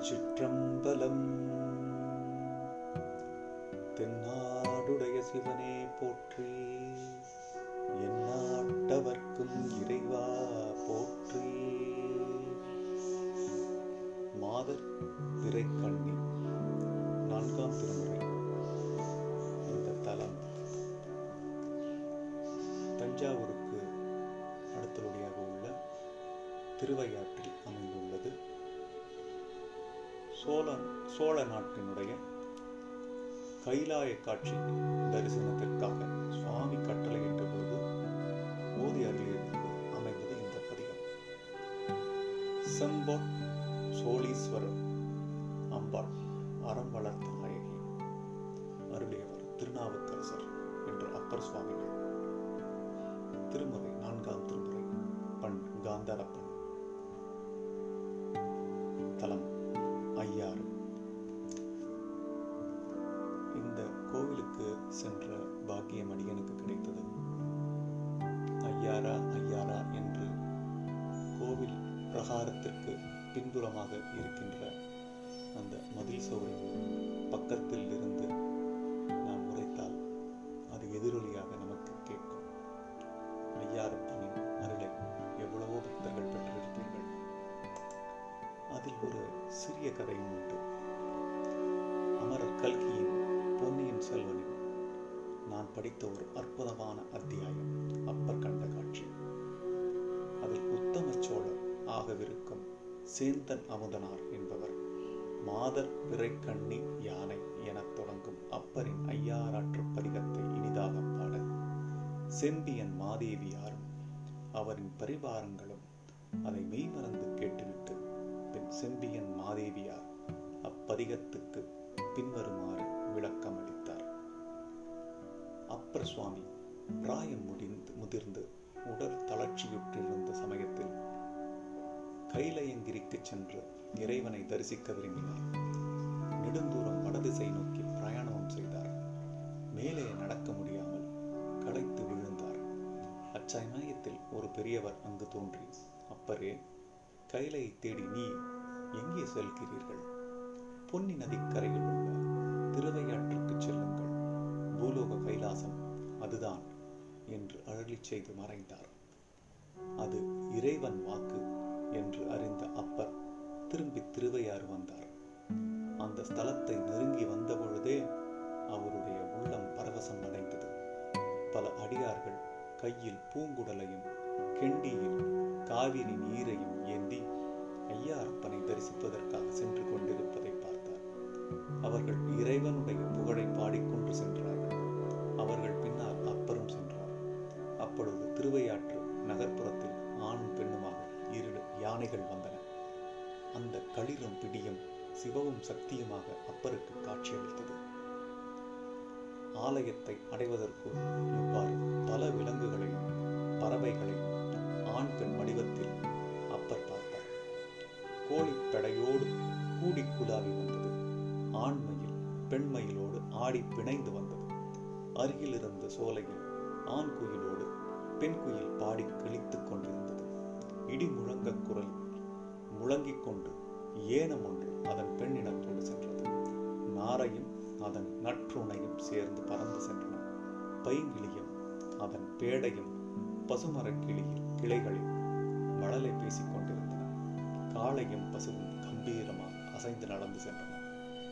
திருச்சிற்றம்பலம். தென்னாடுடைய சிவனே போற்றி எந்நாட்டவர்க்கும் இறைவா போற்றி. மாதர் திரைக்கண்ணி நான்காம் திருமுறை இந்த தலம். தஞ்சாவூருக்கு அடுத்தபடியாக உள்ள திருவையாற்றில் சோழன் சோழ நாட்டினுடைய கைலாய காட்சி தரிசனத்திற்காக சுவாமி கட்டளையிட்ட பொழுது ஓதி அருளியிருந்தது அமைந்தது இந்த பதிகம். செம்பொன் சோழீஸ்வரர் அம்பாள் அறம் வளர்த்த நாயகி அருளியவர் திருநாவுக்கரசர் என்று அப்பர் சுவாமிகள். திருமுறை நான்காம் திருமுறை பண் காந்தாரப்பன். பிரகாரத்திற்கு பின்புறமாக இருக்கின்ற அந்த மதில் சோரின் பக்கத்தில் இருந்து நாம் உரைத்தால் அது எதிரொலியாக நமக்கு கேட்கும். ஐயாரப்பனின் அருளை எவ்வளவோ பக்தர்கள் பெற்றிருப்பீர்கள். அதில் ஒரு சிறிய கதையும் உண்டு. அமரர் கல்கியின் பொன்னியின் செல்வனின் நான் படித்த ஒரு அற்புதமான அத்தியாயம் அப்பர் கண்ட காட்சி. அதில் உத்தம சோழர் ஆகவிருக்கும். சேந்தன் அமுதனார் என்பவர். மாதர் பிறைக்கண்ணி யானை எனத் தொடங்கும் அப்பரின் ஐயாராற்று பதிகத்தை இனிதாக பாட. செம்பியன் மாதேவியாரும் அவரின் பரிவாரங்களும் அதை மெய்மறந்து கேட்டுவிட்டு பின் செம்பியன் மாதேவியார் அப்பதிகத்துக்கு பின்வருமாறு விளக்கம் அளித்தார் அப்பர் சுவாமி பிராயம் முடிந்து முதிர்ந்து உடல் தளர்ச்சியுற்றிருந்த சமயத்தில் கைலயங்கிரிக்கு சென்று இறைவனை தரிசிக்க விரும்பினார். நெடுந்தூரம் வடதிசை நோக்கி பிரயாணம் செய்தார். மேலே நடக்க முடியாமல் களைத்து விழுந்தார். அச்சமயத்தில் ஒரு பெரியவர் அங்கு தோன்றி அப்பரே கைலையை தேடி நீ எங்கே செல்கிறீர்கள்? பொன்னி நதிக்கரையில் உள்ள திருவையாற்றுக்கு செல்லுங்கள். பூலோக கைலாசம் அதுதான் என்று அழலி செய்து மறைந்தார். அது இறைவன் வாக்கு என்று அறிந்த அப்பர் திரும்பி திருவையாறு வந்தார். அந்த ஸ்தலத்தை நெருங்கி வந்த பொழுதே அவருடைய உள்ளம் பரவசம் அடைந்தது. பல அடியார்கள் கையில் பூங்குடலையும் கெண்டியில் காவிரி நீரையும் ஏந்தி ஐயாரப்பனை தரிசிப்பதற்காக சென்று கொண்டிருப்பதை பார்த்தார். அவர்கள் இறைவனுடைய புகழை பாடிக்கொண்டு சென்றார் யானைகள் வந்தன. அந்த களிரும் பிடியும் சிவவும் சக்தியுமாக அப்பருக்கு காட்சியளித்தது. ஆலயத்தை அடைவதற்குள் இவ்வாறு பல விலங்குகளையும் பறவைகளையும் ஆண் பெண் வடிவத்தில் அப்பர் பார்த்தார். கோழிப்படையோடு கூடி குலாவி வந்தது. ஆண்மையில் பெண்மையிலோடு ஆடி பிணைந்து வந்தது. அருகிலிருந்த சோலையில் ஆண் குயிலோடு பெண் குயில் பாடி கிழித்துக் கொண்டிருந்தது. இடி முழங்க குரல். முழங்கிக் கொண்டு ஏனம் ஒன்று அதன் பெண்ணிடத்தோடு சென்றது. நாரையும் அதன் நற்றுணையும் சேர்ந்து பறந்து சென்றன. பைங்கிளியும் அதன் பேடையும் பசுமரக் கிளியில் கிளைகளில் மழலை பேசிக் கொண்டிருந்தன. காளையும் பசுவும் கம்பீரமாக அசைந்து நடந்து சென்றன.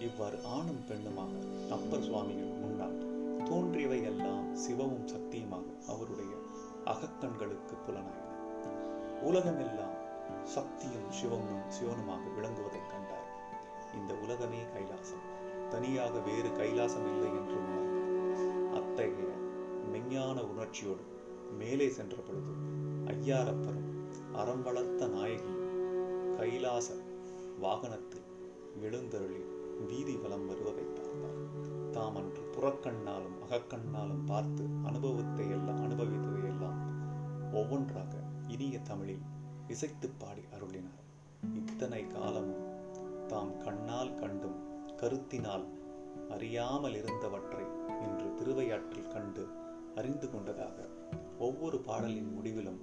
இவ்வாறு ஆணும் பெண்ணுமாக அப்பர் சுவாமிகள் முன்னால் தோன்றியவை எல்லாம் சிவமும் சக்தியுமாக அவருடைய அகக்கண்களுக்கு புலனாயின. உலகமெல்லாம் சக்தியும் சிவமும் சிவனுமாக விளங்குவதைக் கண்டார். இந்த உலகமே கைலாசம். தனியாக வேறு கைலாசம் இல்லை என்று உணர்ந்தார் அத்தகைய மெஞ்ஞான உணர்ச்சியோடு மேலே சென்ற பொழுது ஐயாரப்பரும் அறம் வளர்த்த நாயகி கைலாச வாகனத்தில் எழுந்தருளி வீதி வலம் வருவதை பார்த்தார். தாம் அன்று புறக்கண்ணாலும் அகக்கண்ணாலும் பார்த்து அனுபவத்தை எல்லாம் அனுபவித்ததை எல்லாம் ஒவ்வொன்றாக இனிய தமிழில் இசைத்து பாடி அருளினார். இத்தனை காலமும் தாம் கண்ணால் கண்டும் கருத்தினால் அறியாமல் இருந்தவற்றை இன்று திருவையாற்றில் கண்டு அறிந்து கொண்டதாக ஒவ்வொரு பாடலின் முடிவிலும்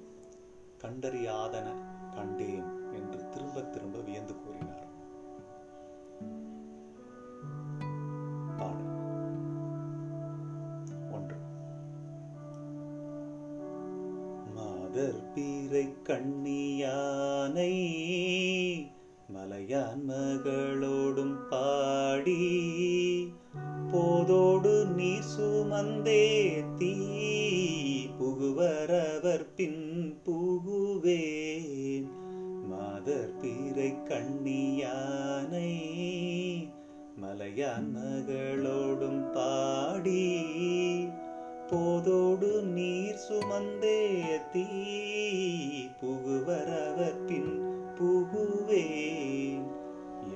கண்டறியாதன கண்டேன் என்று திரும்ப திரும்ப வியந்து கூறினார். புகுவரவர் புகுவேன். மாதர் பீரை கண்ணியானை மலையான் மகளோடும் பாடி. போதோடு நீர் சுமந்தே தீ புகுவரவர் பின் புகுவேன்.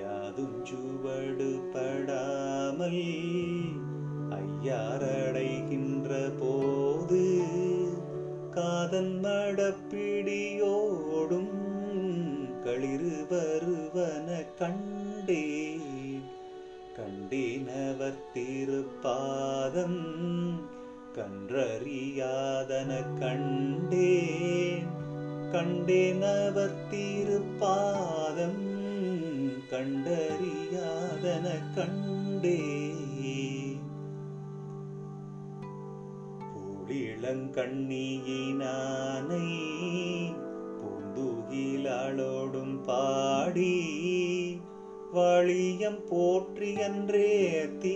யாதும் சுவடு படாமல் அதன் நடப்பிடியோடும் களிறு வருவன கண்டேன். கண்டினவர் திருப்பாதம் கன்றறியாதன கண்டேன். கண்டேனவர் திருப்பாதம் கண்டறியாதன கண்டேன். பூழிளங்கண்ணியினானை பூந்துகிலாளோடும் பாடி வாழியம் போற்றியன்றே தீ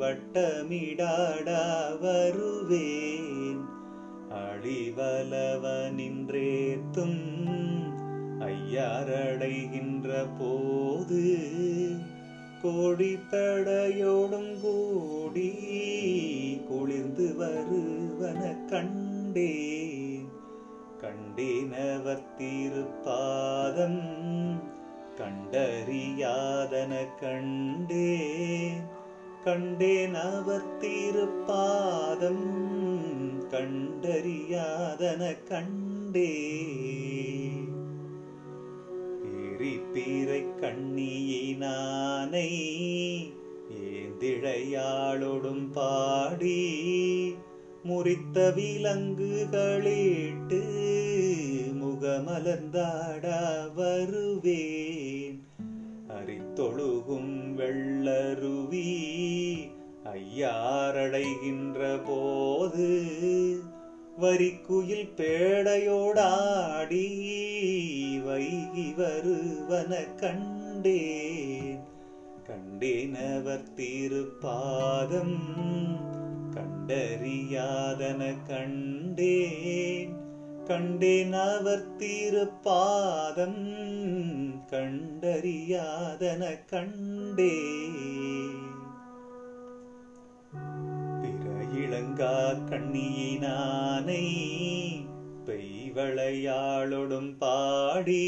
வட்டமிடாடா வருவேன். அழிவலவனின்றேத்தும் ஐயாரடைகின்ற போது கோடி தடையோடும் கூடி குளிர்ந்து வருவன கண்டேன். கண்டேனவர் திருப்பாதம் கண்டறியாதன கண்டேன். கண்டேன் அவர் திருப்பாதம் கண்டறியாதன கண்டேன். எரிப்பீரை கண்ணியினானை ஏந்திழையாளொடும் பாடி முறித்த விலங்குகளிட்டு முகமலர்ந்தாட வருவேன். அரித்தொழுகும் வெள்ளருவி ஐயாரடைகின்ற போது வரிக்குயில் பேடையோடாடி வைகி வருவன கண்டேன். கண்டேனவர் திருப்பாதம் கண்டறியாதன கண்டேன். கண்டேன் அவர் திருப்பாதம் கண்டறியாதன கண்டேன். இளங்கா கண்ணியினானை பெய்வளையாளொடும் பாடி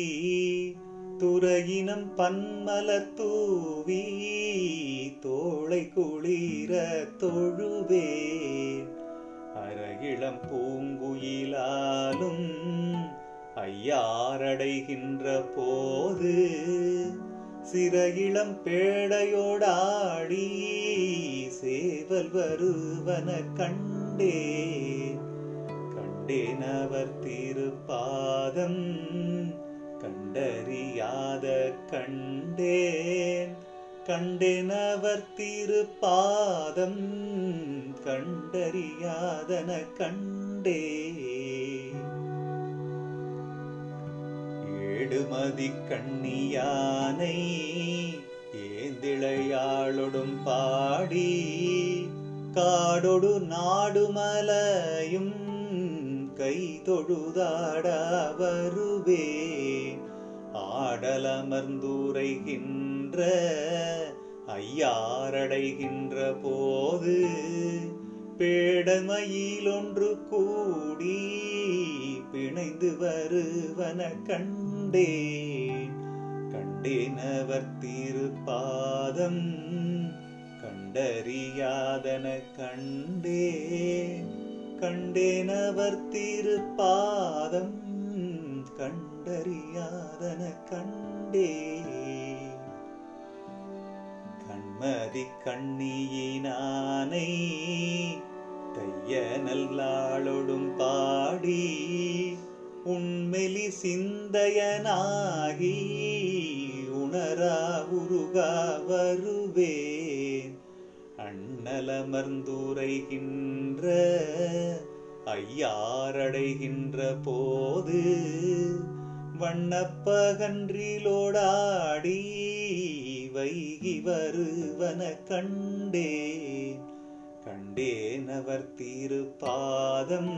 துறையினம் பன்மலர் தூவி தோளை குளிர தொழுவே அரையிளம் பூங்குயிலாலும் ஐயாரடைகின்ற போது சிறகிளம் பேடையோடாடி சேவல் வருவன கண்டேன் கண்டேன் அவர் திருப்பாதம் கண்டறியாத கண்டேன். கண்டேன் அவர் திருப்பாதம் கண்டறியாதன கண்டே. ஏடுமதி கண்ணியானை ஏந்திழையாளொடும் பாடி காடொடு நாடுமலையும் கை தொழுதாட வருவே. ஆடலமர்ந்துரைகின்ற ஐயாரடைகின்ற போது பேடமையிலொன்று கூடி பிணைந்து வருவன கண்டே. கண்டேனவர் திருப்பாதம் கண்டறியாதன கண்டே கண்டேனவர் திருப்பாதம் கண்டறியாதன கண்டே. கண்மதி கண்ணியினானை தைய நல்லாளொடும் பாடி உண்மெலி சிந்தையனாகி உணரா உருகா வருவேன் அண்ணலமர்ந்துரைகின்ற ஐயாரடைகின்ற போது வண்ணப்பகன்றிலோடாடி வைகி வருவன கண்டேன் கண்டேன் அவர் திருப்பாதம்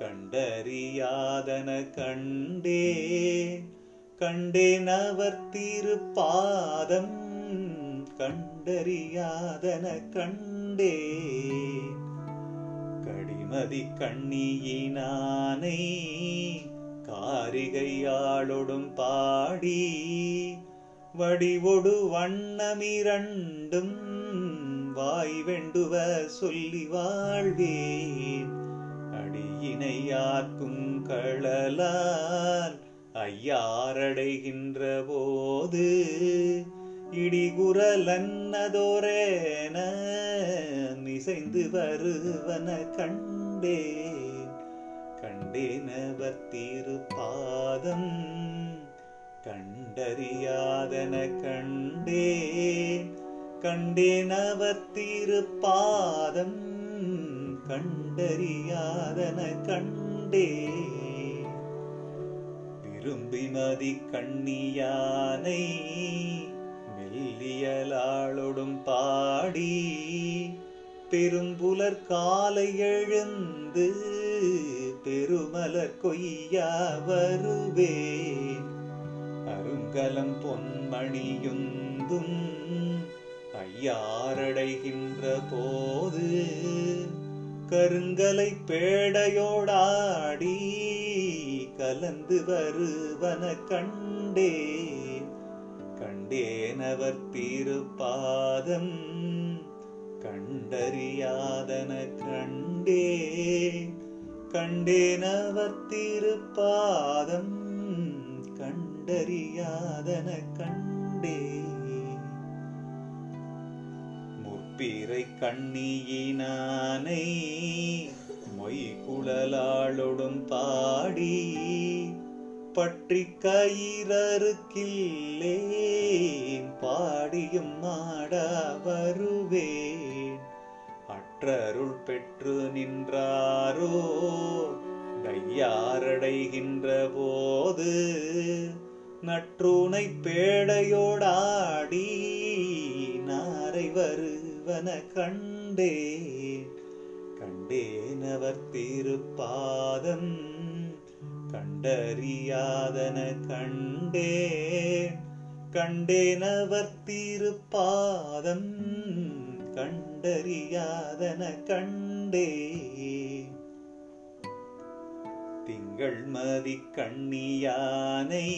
கண்டறியாதன கண்டேன் கண்டேன் அவர் திருப்பாதம் கண்டறியாதன கண்டே கடிமதி கண்ணியினானை காரிகையாளொடும் பாடி வடிவொடு வண்ணமிரண்டும் வாய் வெண்டுவ சொல்லி வாழ்வேன். அடியினையாக்கும் களலால் ஐயாரடைகின்ற போது இடிகுரலன்னதோரேன மிசைந்து வருவன கண்டேன். கண்டேனவர் திருப்பாதம் கண்டறியாதன கண்டேன். கண்டேனவர் திருப்பாதம் கண்டறியாதன கண்டேன். விரும்பி மதி கண்ணியானை மெல்லியலாளொடும் பாடி பெரும்புலர் காலை எழுந்து பெருமலர் கொய்யா வருவே. அருங்கலம் பொன்மணியுந்தும் ஐயாரடைகின்ற போது கருங்கலை பேடையோடாடி கலந்து வருவன கண்டேன். கண்டேனவர் திருப்பாதம் கண்டறியாதன கண்டேன். கண்டேனவர் திருப்பாதம் கண்டறியாதன கண்டேன். முற்பிறை கண்ணியினானை மொய்குழலாளொடும் பாடி பற்றி கயிறருக்கில்லேன் பாடியும் மாட வருவேன். அற்றருள் பெற்று நின்றாரோ கையாரடைகின்ற போது நற்றுனை பேடையோடாடி நாரை வருவன கண்டேன். கண்டேனவர் திருப்பாதம் கண்டறியாதன கண்டே கண்டேனவர் திருப்பாதம் கண்டறியாதன கண்டே திங்கள் மதி கண்ணியானை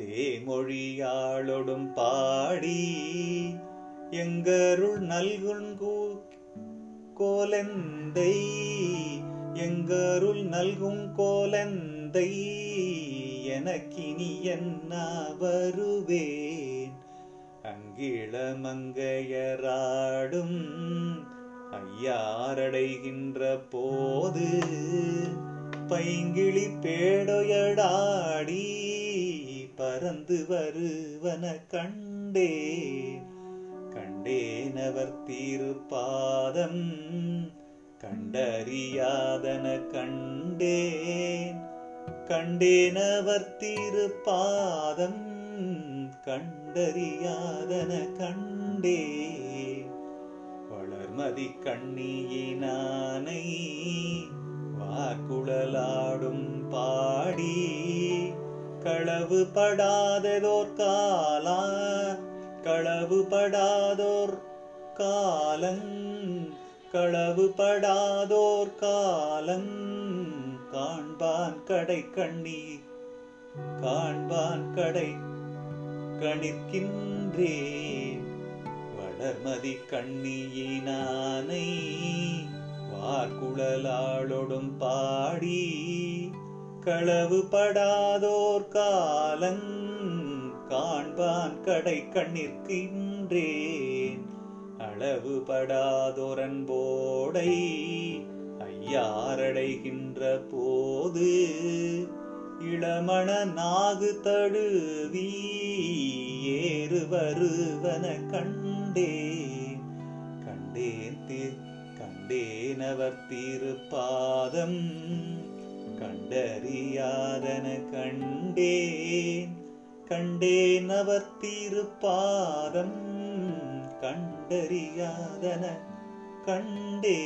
தேமொழியாளொடும் பாடி எங்கருள் நல்குண்கூ கோலந்தை எங்கருள் நல்கும் கோலந்தை எனக்கினி என்ன வருவேன் அங்கிளமங்கையராடும் ஐயாரடைகின்ற போது பைங்கிளி பேடொயடாடி பறந்து வருவன கண்டேன். கண்டேனவர் திருப்பாதம் கண்டறியாதன கண்டேன். கண்டேனவர் திருப்பாதம் கண்டறியாதன கண்டே வளர்மதி கண்ணியினானை வாக்குழலாடும் பாடி களவு படாததோர் காலா களவுபடாதோர் காலங் களவுபடாதோர் காலங் காண்பான் கடை கண்ணி காண்பான் கடை கணிக்கின்றேன் வளர்மதி கண்ணியினானை வார்குழலாளொடும் பாடி களவுபடாதோர் காலங் காண்பான் கடை கண்ணிற்கின்றேன். அளவு படாதொரன்போடை ஐயாரடைகின்ற போது இளமண நாகு தடுவி ஏறு வருவன கண்டேன். கண்டேன் கண்டேன் கண்டேனவர் திருப்பாதம் கண்டறியாதன கண்டேன். கண்டேன் அவர் திருப்பாதம் கண்டறியாதன கண்டே.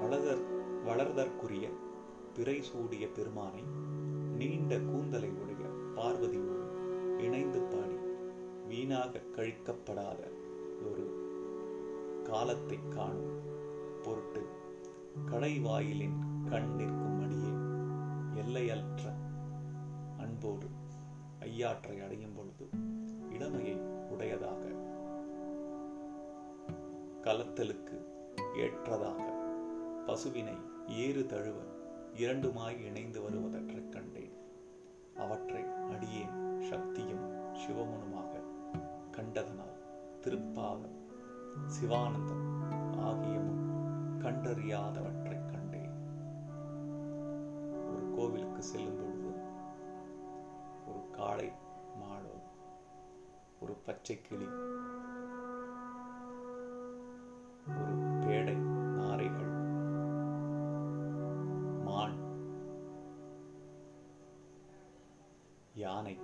வளதற் வளர்தற்குரிய பிறை சூடிய பெருமானை நீண்ட கூந்தலை உடைய பார்வதியோடு இணைந்து பாடி வீணாக கழிக்கப்படாத ஒரு காலத்தை காணும் பொருட்டு கடைவாயிலின் கண் நிற்கும் அடியே எல்லையற்ற அன்போடு ஐயாற்றை அடையும் பொழுது இளமையை உடையதாக கலத்தலுக்கு ஏற்றதாக பசுவினை ஏறு தழுவ இரண்டுமாய் இணைந்து வருவதற்றைக் கண்டேன். அவற்றை அடியேன் சக்தியும் சிவமுனுமாக கண்டதனால் திருப்பாதம் சிவானந்தம் ஆகியமும் கண்டறியாதவன் கோவிலுக்கு செல்லும் பொழுது ஒரு காளை மாடோ ஒரு பச்சை கிளி ஒரு பேடை நாரைகள் மான் யானை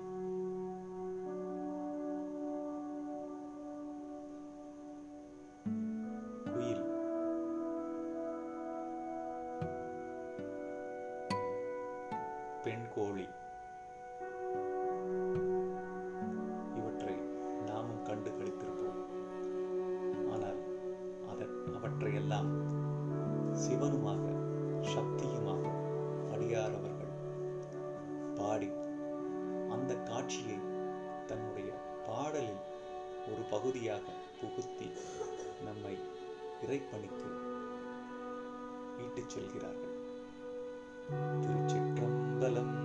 எல்லாம் சிவனுமாக சக்தியுமாக அடியார் அவர்கள் பாடி அந்த காட்சியை தன்னுடைய பாடலில் ஒரு பகுதியாக புகுத்தி நம்மை இறைப்பணிக்கு ஈட்டுச் செல்கிறார்கள். திருச்சிற்றம்பலம்